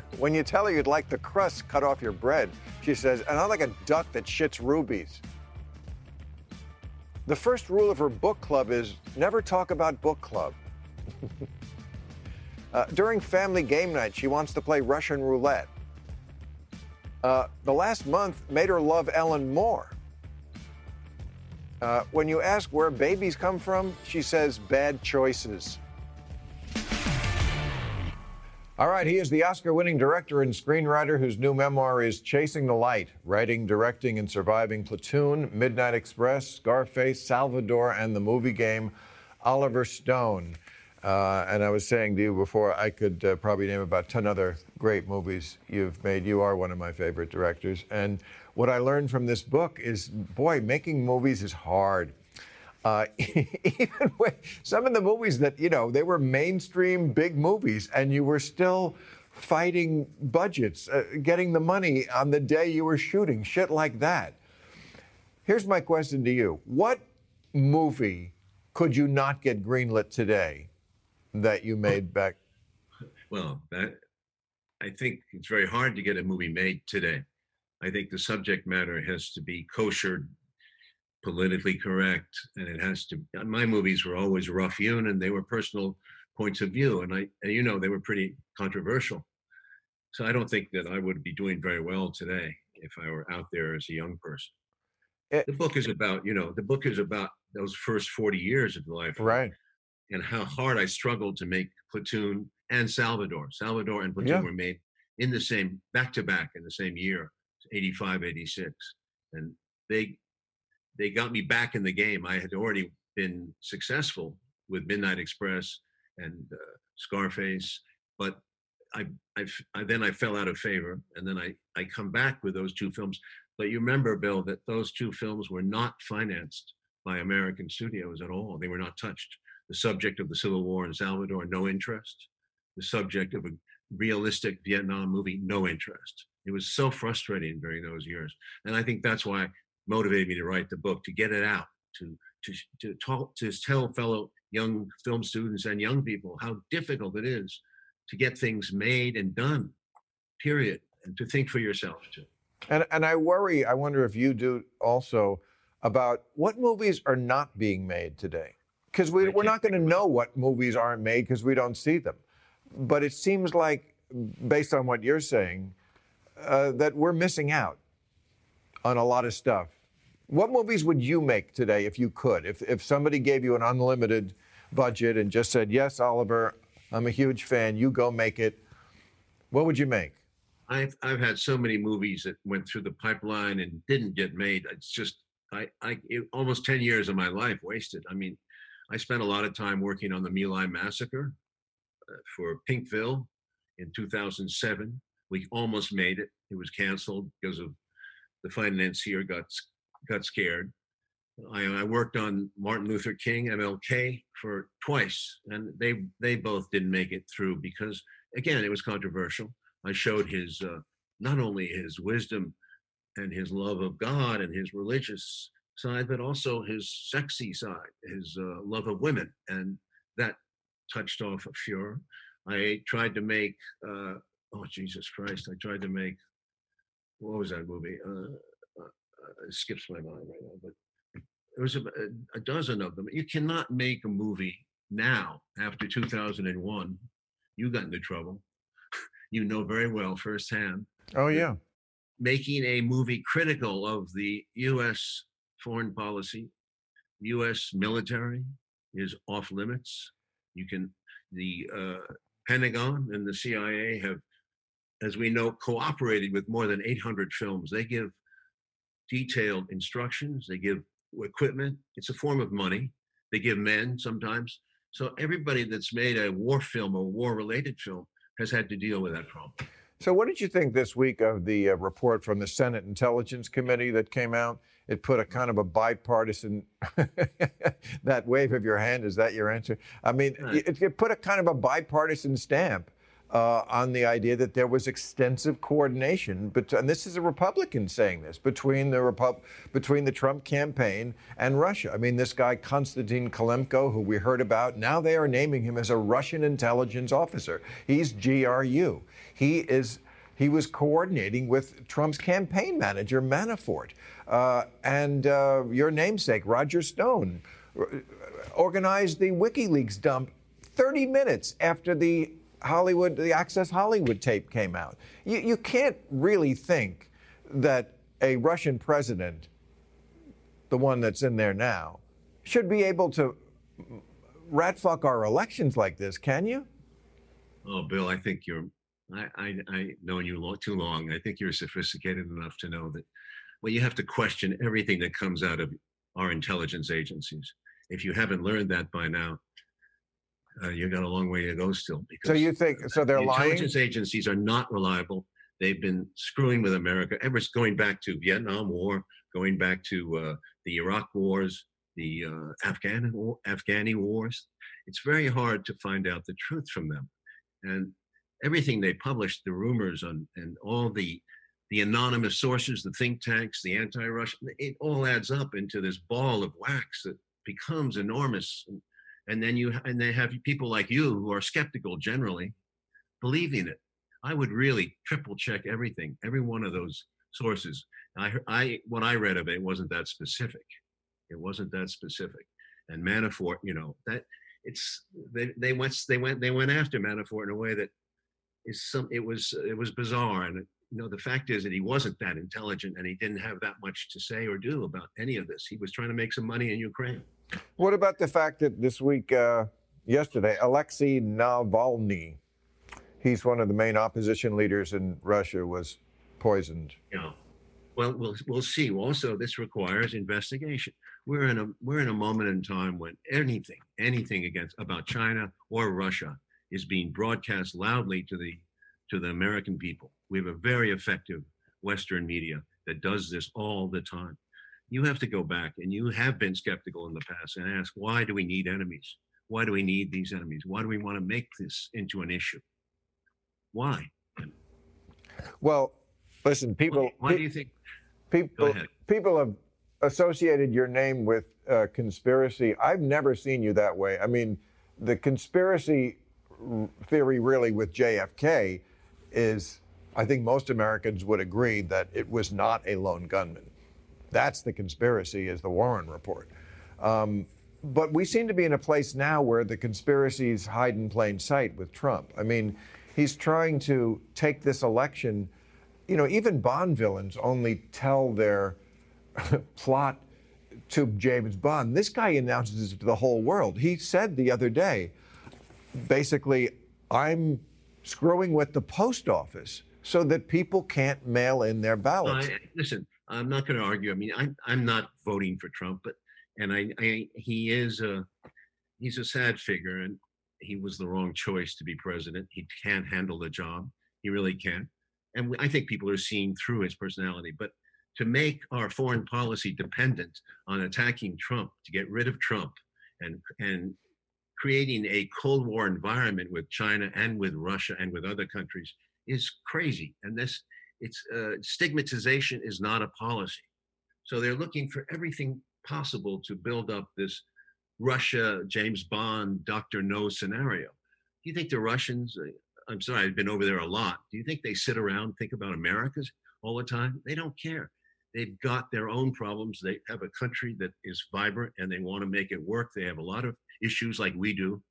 when you tell her you'd like the crust cut off your bread, she says, and I'm like a duck that shits rubies. The first rule of her book club is never talk about book club. uh, during family game night, she wants to play Russian roulette. Uh, the last month made her love Ellen more. Uh, when you ask where babies come from, she says bad choices. All right, he is the Oscar winning director and screenwriter whose new memoir is Chasing the Light Writing, Directing, and Surviving Platoon, Midnight Express, Scarface, Salvador, and the movie game, Oliver Stone. Uh, and I was saying to you before, I could uh, probably name about 10 other great movies you've made. You are one of my favorite directors. And what I learned from this book is boy, making movies is hard. Uh, even with some of the movies that, you know, they were mainstream big movies, and you were still fighting budgets, uh, getting the money on the day you were shooting, shit like that. Here's my question to you What movie could you not get greenlit today that you made back? Well, that I think it's very hard to get a movie made today. I think the subject matter has to be kosher, politically correct, and it has to. My movies were always rough hewn, and they were personal points of view, and I, and you know, they were pretty controversial. So I don't think that I would be doing very well today if I were out there as a young person. It, the book is about, you know, the book is about those first 40 years of life. Right. And how hard I struggled to make Platoon and Salvador. Salvador and Platoon Yeah. were made in the same, back to back in the same year, 85, 86. And they, they got me back in the game. I had already been successful with Midnight Express and uh, Scarface, but I—I then I fell out of favor, and then I, I come back with those two films. But you remember, Bill, that those two films were not financed by American studios at all. They were not touched. The subject of the Civil War in Salvador, no interest. The subject of a realistic Vietnam movie, no interest. It was so frustrating during those years, and I think that's why motivated me to write the book to get it out to to to talk to tell fellow young film students and young people how difficult it is to get things made and done period and to think for yourself too And, and I worry, I wonder if you do also, about what movies are not being made today. Because we, we're not going to know what movies aren't made because we don't see them. But it seems like, based on what you're saying, uh, that we're missing out on a lot of stuff. What movies would you make today if you could? If, if somebody gave you an unlimited budget and just said, Yes, Oliver, I'm a huge fan, you go make it, what would you make? I've I've had so many movies that went through the pipeline and didn't get made. It's just I I it, almost ten years of my life wasted. I mean, I spent a lot of time working on the My Lai massacre uh, for Pinkville in 2007. We almost made it. It was canceled because of the financier got got scared. I, I worked on Martin Luther King MLK for twice, and they they both didn't make it through because again it was controversial. I showed his uh, not only his wisdom and his love of God and his religious side, but also his sexy side, his uh, love of women, and that touched off a furor. I tried to make uh, oh Jesus Christ! I tried to make what was that movie? Uh, uh, uh, it skips my mind right now, but there was a, a dozen of them. You cannot make a movie now after 2001. You got into trouble. You know very well firsthand. Oh, yeah. Making a movie critical of the U.S. foreign policy, U.S. military is off limits. You can, the uh, Pentagon and the CIA have, as we know, cooperated with more than 800 films. They give detailed instructions, they give equipment. It's a form of money. They give men sometimes. So everybody that's made a war film or war related film has had to deal with that problem. So, what did you think this week of the uh, report from the Senate Intelligence Committee that came out? It put a kind of a bipartisan. that wave of your hand is that your answer? I mean, Right. it, it put a kind of a bipartisan stamp uh, on the idea that there was extensive coordination. But and this is a Republican saying this between the between the Trump campaign and Russia. I mean, this guy Konstantin Kilimnik, who we heard about, now they are naming him as a Russian intelligence officer. He's GRU. He is. He was coordinating with Trump's campaign manager, Manafort, uh, and uh, your namesake, Roger Stone, uh, organized the WikiLeaks dump 30 minutes after the Hollywood, the Access Hollywood tape came out. You, you can't really think that a Russian president, the one that's in there now, should be able to rat fuck our elections like this, can you? Oh, Bill, I think you're. I I I known you too long. I think you're sophisticated enough to know that. Well, you have to question everything that comes out of our intelligence agencies. If you haven't learned that by now, uh, you got a long way to go still. Because So you think so? They're the lying. intelligence agencies are not reliable. They've been screwing with America ever going back to Vietnam War, going back to uh, the Iraq wars, the uh, Afghan war, Afghani wars. It's very hard to find out the truth from them, and everything they publish, the rumors on and all the the anonymous sources, the think tanks, the anti-Russian, it all adds up into this ball of wax that becomes enormous. And, and then you and they have people like you who are skeptical generally believing it. I would really triple check everything, every one of those sources. I, I, what I read of it wasn't that specific. It wasn't that specific. And Manafort, you know, that it's they, they went they went they went after Manafort in a way that is some. It was it was bizarre, and you know the fact is that he wasn't that intelligent, and he didn't have that much to say or do about any of this. He was trying to make some money in Ukraine. What about the fact that this week, uh, yesterday, Alexei Navalny, he's one of the main opposition leaders in Russia, was poisoned. know well we'll we'll see. Also this requires investigation. We're in a we're in a moment in time when anything anything against about china or russia is being broadcast loudly to the to the american people. We have a very effective western media that does this all the time you have to go back and you have been skeptical in the past and ask why do we need enemies why do we need these enemies why do we want to make this into an issue why Well, listen, people. why, why do you think people ahead. people have associated your name with uh, conspiracy. I've never seen you that way. I mean, the conspiracy r- theory really with JFK is, I think most Americans would agree that it was not a lone gunman. That's the conspiracy, is the Warren report. Um, but we seem to be in a place now where the conspiracies hide in plain sight with Trump. I mean, he's trying to take this election. You know, even Bond villains only tell their plot to James Bond. This guy announces it to the whole world. He said the other day, basically, I'm screwing with the post office so that people can't mail in their ballots. I, listen, I'm not going to argue. I mean, I'm I'm not voting for Trump, but and I, I he is a he's a sad figure, and he was the wrong choice to be president. He can't handle the job. He really can't. And I think people are seeing through his personality. But to make our foreign policy dependent on attacking Trump, to get rid of Trump, and and creating a Cold War environment with China and with Russia and with other countries is crazy. And this it's uh, stigmatization is not a policy. So they're looking for everything possible to build up this Russia, James Bond, Doctor No scenario. Do you think the Russians? uh, I'm sorry, I've been over there a lot. Do you think they sit around think about America's all the time? They don't care. They've got their own problems. They have a country that is vibrant and they want to make it work. They have a lot of issues like we do.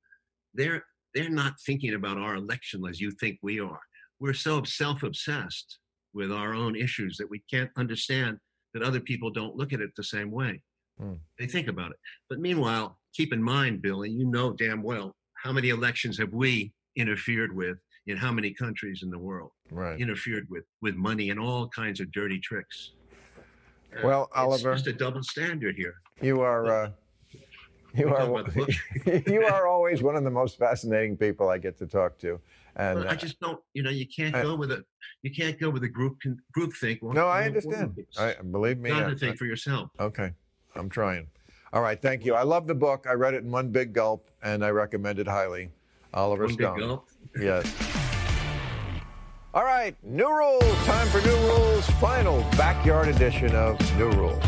They're they're not thinking about our election as you think we are. We're so self-obsessed with our own issues that we can't understand that other people don't look at it the same way. Hmm. They think about it. But meanwhile, keep in mind, Bill, and you know damn well how many elections have we interfered with in how many countries in the world? Right. Interfered with with money and all kinds of dirty tricks. Uh, Well, it's Oliver- just a double standard here. You are. Uh, you are. you are always one of the most fascinating people I get to talk to, and Well, uh, I just don't, you know, you can't I- go with a, you can't go with a group con- group think. Well, no, I understand. I believe me. I- got to think for yourself. Okay, I'm trying. All right, thank you. I love the book. I read it in one big gulp, and I recommend it highly. Oliver One big Stone. gulp. Yes. All right, new rules. Time for new rules. Final backyard edition of New Rules.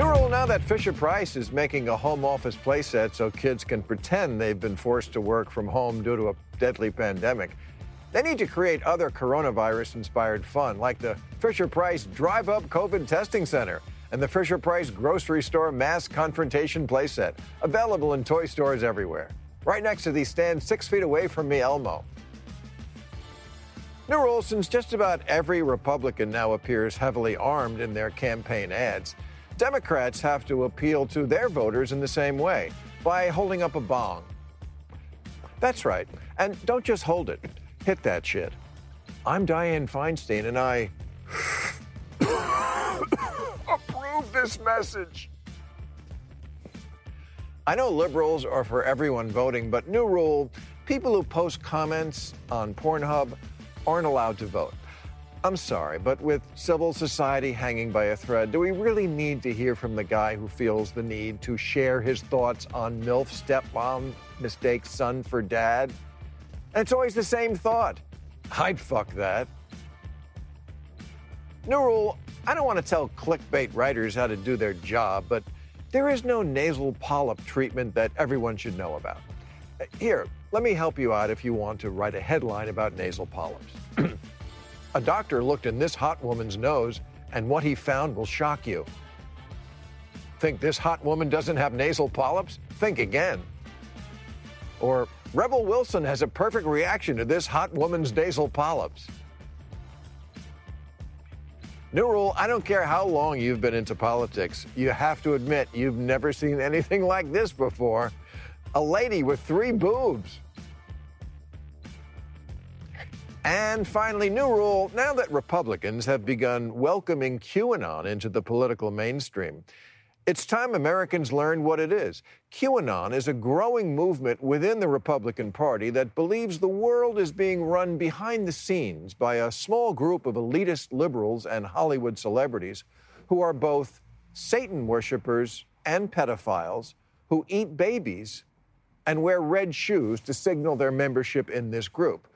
New rule now that Fisher Price is making a home office playset so kids can pretend they've been forced to work from home due to a deadly pandemic. They need to create other coronavirus inspired fun, like the Fisher Price Drive Up COVID Testing Center and the Fisher Price Grocery Store Mass Confrontation Playset, available in toy stores everywhere. Right next to the stand six feet away from me, Elmo. New rule since just about every Republican now appears heavily armed in their campaign ads, Democrats have to appeal to their voters in the same way by holding up a bong. That's right. And don't just hold it, hit that shit. I'm Dianne Feinstein, and I approve this message. I know liberals are for everyone voting, but new rule people who post comments on Pornhub aren't allowed to vote. I'm sorry, but with civil society hanging by a thread, do we really need to hear from the guy who feels the need to share his thoughts on MILF stepmom mistakes son for dad? And it's always the same thought. I'd fuck that. New rule I don't want to tell clickbait writers how to do their job, but there is no nasal polyp treatment that everyone should know about. Here, let me help you out if you want to write a headline about nasal polyps. A doctor looked in this hot woman's nose, and what he found will shock you. Think this hot woman doesn't have nasal polyps? Think again. Or Rebel Wilson has a perfect reaction to this hot woman's nasal polyps. New rule I don't care how long you've been into politics, you have to admit you've never seen anything like this before. A lady with three boobs. And finally, new rule now that Republicans have begun welcoming QAnon into the political mainstream, it's time Americans learned what it is. QAnon is a growing movement within the Republican Party that believes the world is being run behind the scenes by a small group of elitist liberals and Hollywood celebrities who are both Satan worshippers and pedophiles who eat babies and wear red shoes to signal their membership in this group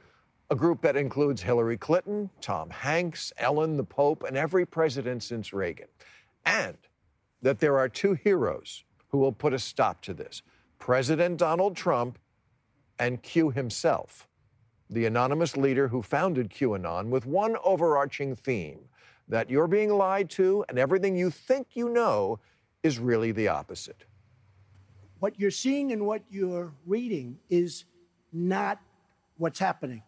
a group that includes Hillary Clinton, Tom Hanks, Ellen, the Pope, and every president since Reagan. And that there are two heroes who will put a stop to this President Donald Trump and Q himself, the anonymous leader who founded QAnon with one overarching theme that you're being lied to and everything you think you know is really the opposite. What you're seeing and what you're reading is not what's happening.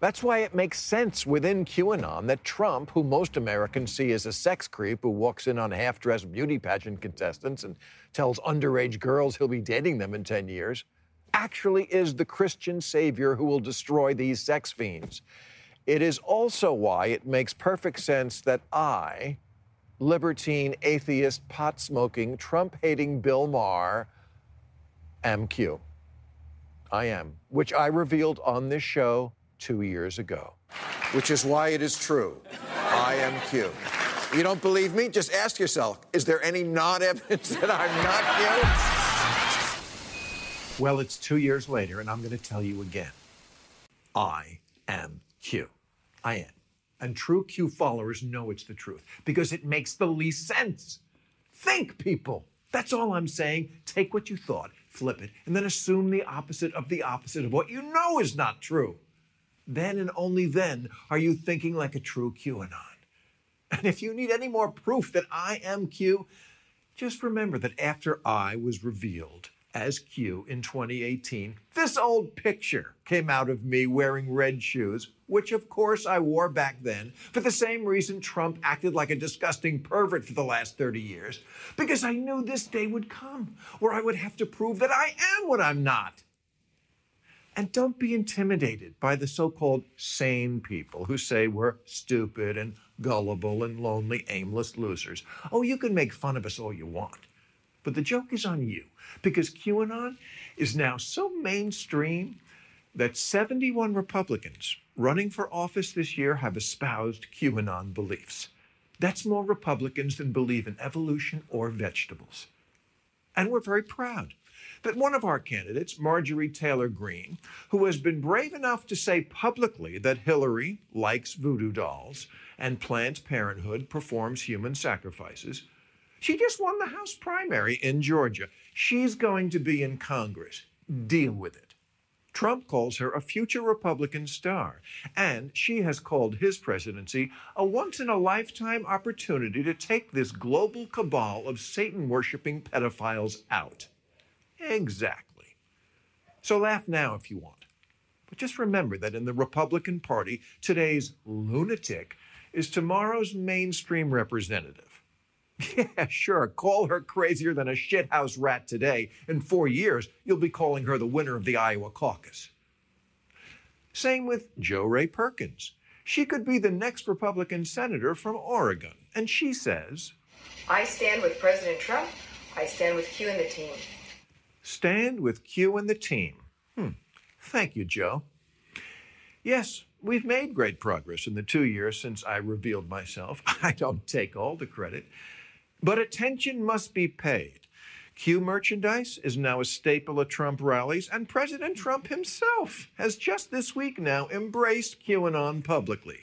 That's why it makes sense within QAnon that Trump, who most Americans see as a sex creep who walks in on half dressed beauty pageant contestants and tells underage girls he'll be dating them in 10 years, actually is the Christian savior who will destroy these sex fiends. It is also why it makes perfect sense that I, libertine, atheist, pot smoking, Trump hating Bill Maher, am Q. I am, which I revealed on this show two years ago. Which is why it is true. I am Q. You don't believe me? Just ask yourself is there any non evidence that I'm not Q? Well, it's two years later, and I'm going to tell you again. I am Q. I am. And true Q followers know it's the truth because it makes the least sense. Think, people. That's all I'm saying. Take what you thought, flip it, and then assume the opposite of the opposite of what you know is not true. Then and only then are you thinking like a true QAnon. And if you need any more proof that I am Q, just remember that after I was revealed as Q in 2018, this old picture came out of me wearing red shoes, which of course I wore back then for the same reason Trump acted like a disgusting pervert for the last 30 years, because I knew this day would come where I would have to prove that I am what I'm not. And don't be intimidated by the so called sane people who say we're stupid and gullible and lonely, aimless losers. Oh, you can make fun of us all you want. But the joke is on you because QAnon is now so mainstream that 71 Republicans running for office this year have espoused QAnon beliefs. That's more Republicans than believe in evolution or vegetables. And we're very proud that one of our candidates, Marjorie Taylor Greene, who has been brave enough to say publicly that Hillary likes voodoo dolls and Planned Parenthood performs human sacrifices, she just won the House primary in Georgia. She's going to be in Congress. Deal with it. Trump calls her a future Republican star, and she has called his presidency a once in a lifetime opportunity to take this global cabal of Satan worshiping pedophiles out. Exactly. So laugh now if you want. But just remember that in the Republican Party, today's lunatic is tomorrow's mainstream representative. Yeah, sure. Call her crazier than a shithouse rat today. In four years, you'll be calling her the winner of the Iowa caucus. Same with Jo Rae Perkins. She could be the next Republican senator from Oregon. And she says, I stand with President Trump. I stand with Q and the team. Stand with Q and the team. Hmm. Thank you, Jo. Yes, we've made great progress in the two years since I revealed myself. I don't take all the credit. But attention must be paid. Q merchandise is now a staple at Trump rallies, and President Trump himself has just this week now embraced QAnon publicly.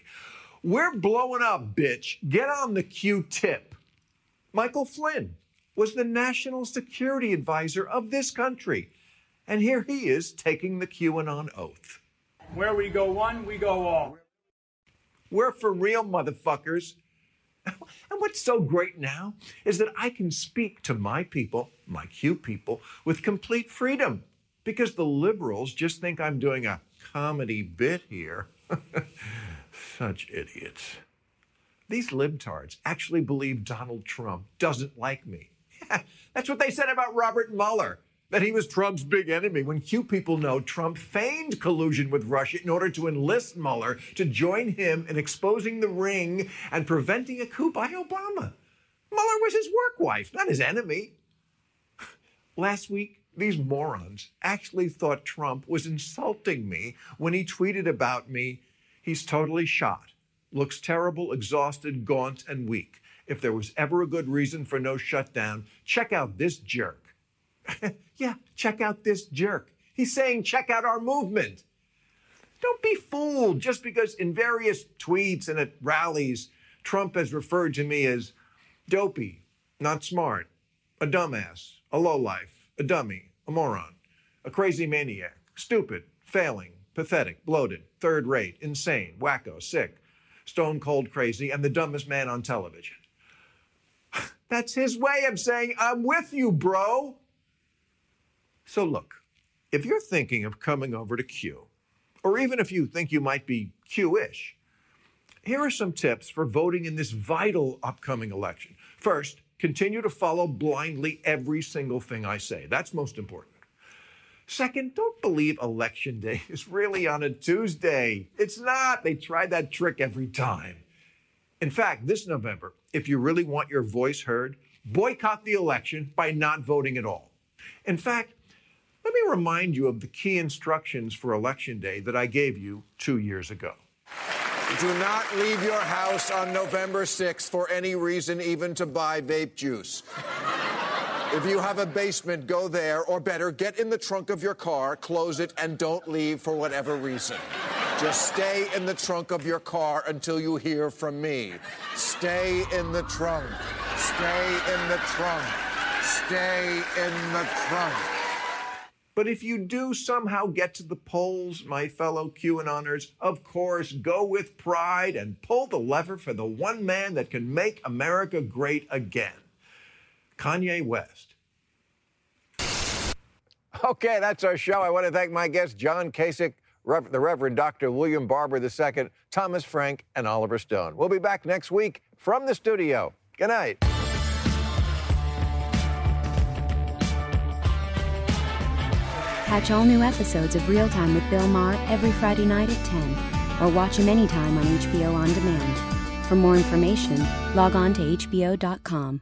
We're blowing up, bitch. Get on the Q tip. Michael Flynn was the national security advisor of this country, and here he is taking the QAnon oath. Where we go one, we go all. We're for real, motherfuckers. And what's so great now is that I can speak to my people, my Q people, with complete freedom because the liberals just think I'm doing a comedy bit here. Such idiots. These libtards actually believe Donald Trump doesn't like me. That's what they said about Robert Mueller that he was Trump's big enemy when Q people know Trump feigned collusion with Russia in order to enlist Mueller to join him in exposing the ring and preventing a coup by Obama. Mueller was his work wife, not his enemy. Last week, these morons actually thought Trump was insulting me when he tweeted about me. He's totally shot, looks terrible, exhausted, gaunt, and weak. If there was ever a good reason for no shutdown, check out this jerk. yeah, check out this jerk. He's saying, check out our movement. Don't be fooled just because in various tweets and at rallies, Trump has referred to me as dopey, not smart, a dumbass, a lowlife, a dummy, a moron, a crazy maniac, stupid, failing, pathetic, bloated, third rate, insane, wacko, sick, stone cold crazy, and the dumbest man on television. That's his way of saying, I'm with you, bro. So, look, if you're thinking of coming over to Q, or even if you think you might be Q ish, here are some tips for voting in this vital upcoming election. First, continue to follow blindly every single thing I say. That's most important. Second, don't believe election day is really on a Tuesday. It's not. They try that trick every time. In fact, this November, if you really want your voice heard, boycott the election by not voting at all. In fact, let me remind you of the key instructions for Election Day that I gave you two years ago. Do not leave your house on November 6th for any reason, even to buy vape juice. if you have a basement, go there, or better, get in the trunk of your car, close it, and don't leave for whatever reason. Just stay in the trunk of your car until you hear from me. Stay in the trunk. Stay in the trunk. Stay in the trunk. But if you do somehow get to the polls, my fellow QAnoners, of course, go with pride and pull the lever for the one man that can make America great again Kanye West. Okay, that's our show. I want to thank my guest, John Kasich, The Reverend Dr. William Barber II, Thomas Frank, and Oliver Stone. We'll be back next week from the studio. Good night. Catch all new episodes of Real Time with Bill Maher every Friday night at 10, or watch him anytime on HBO On Demand. For more information, log on to HBO.com.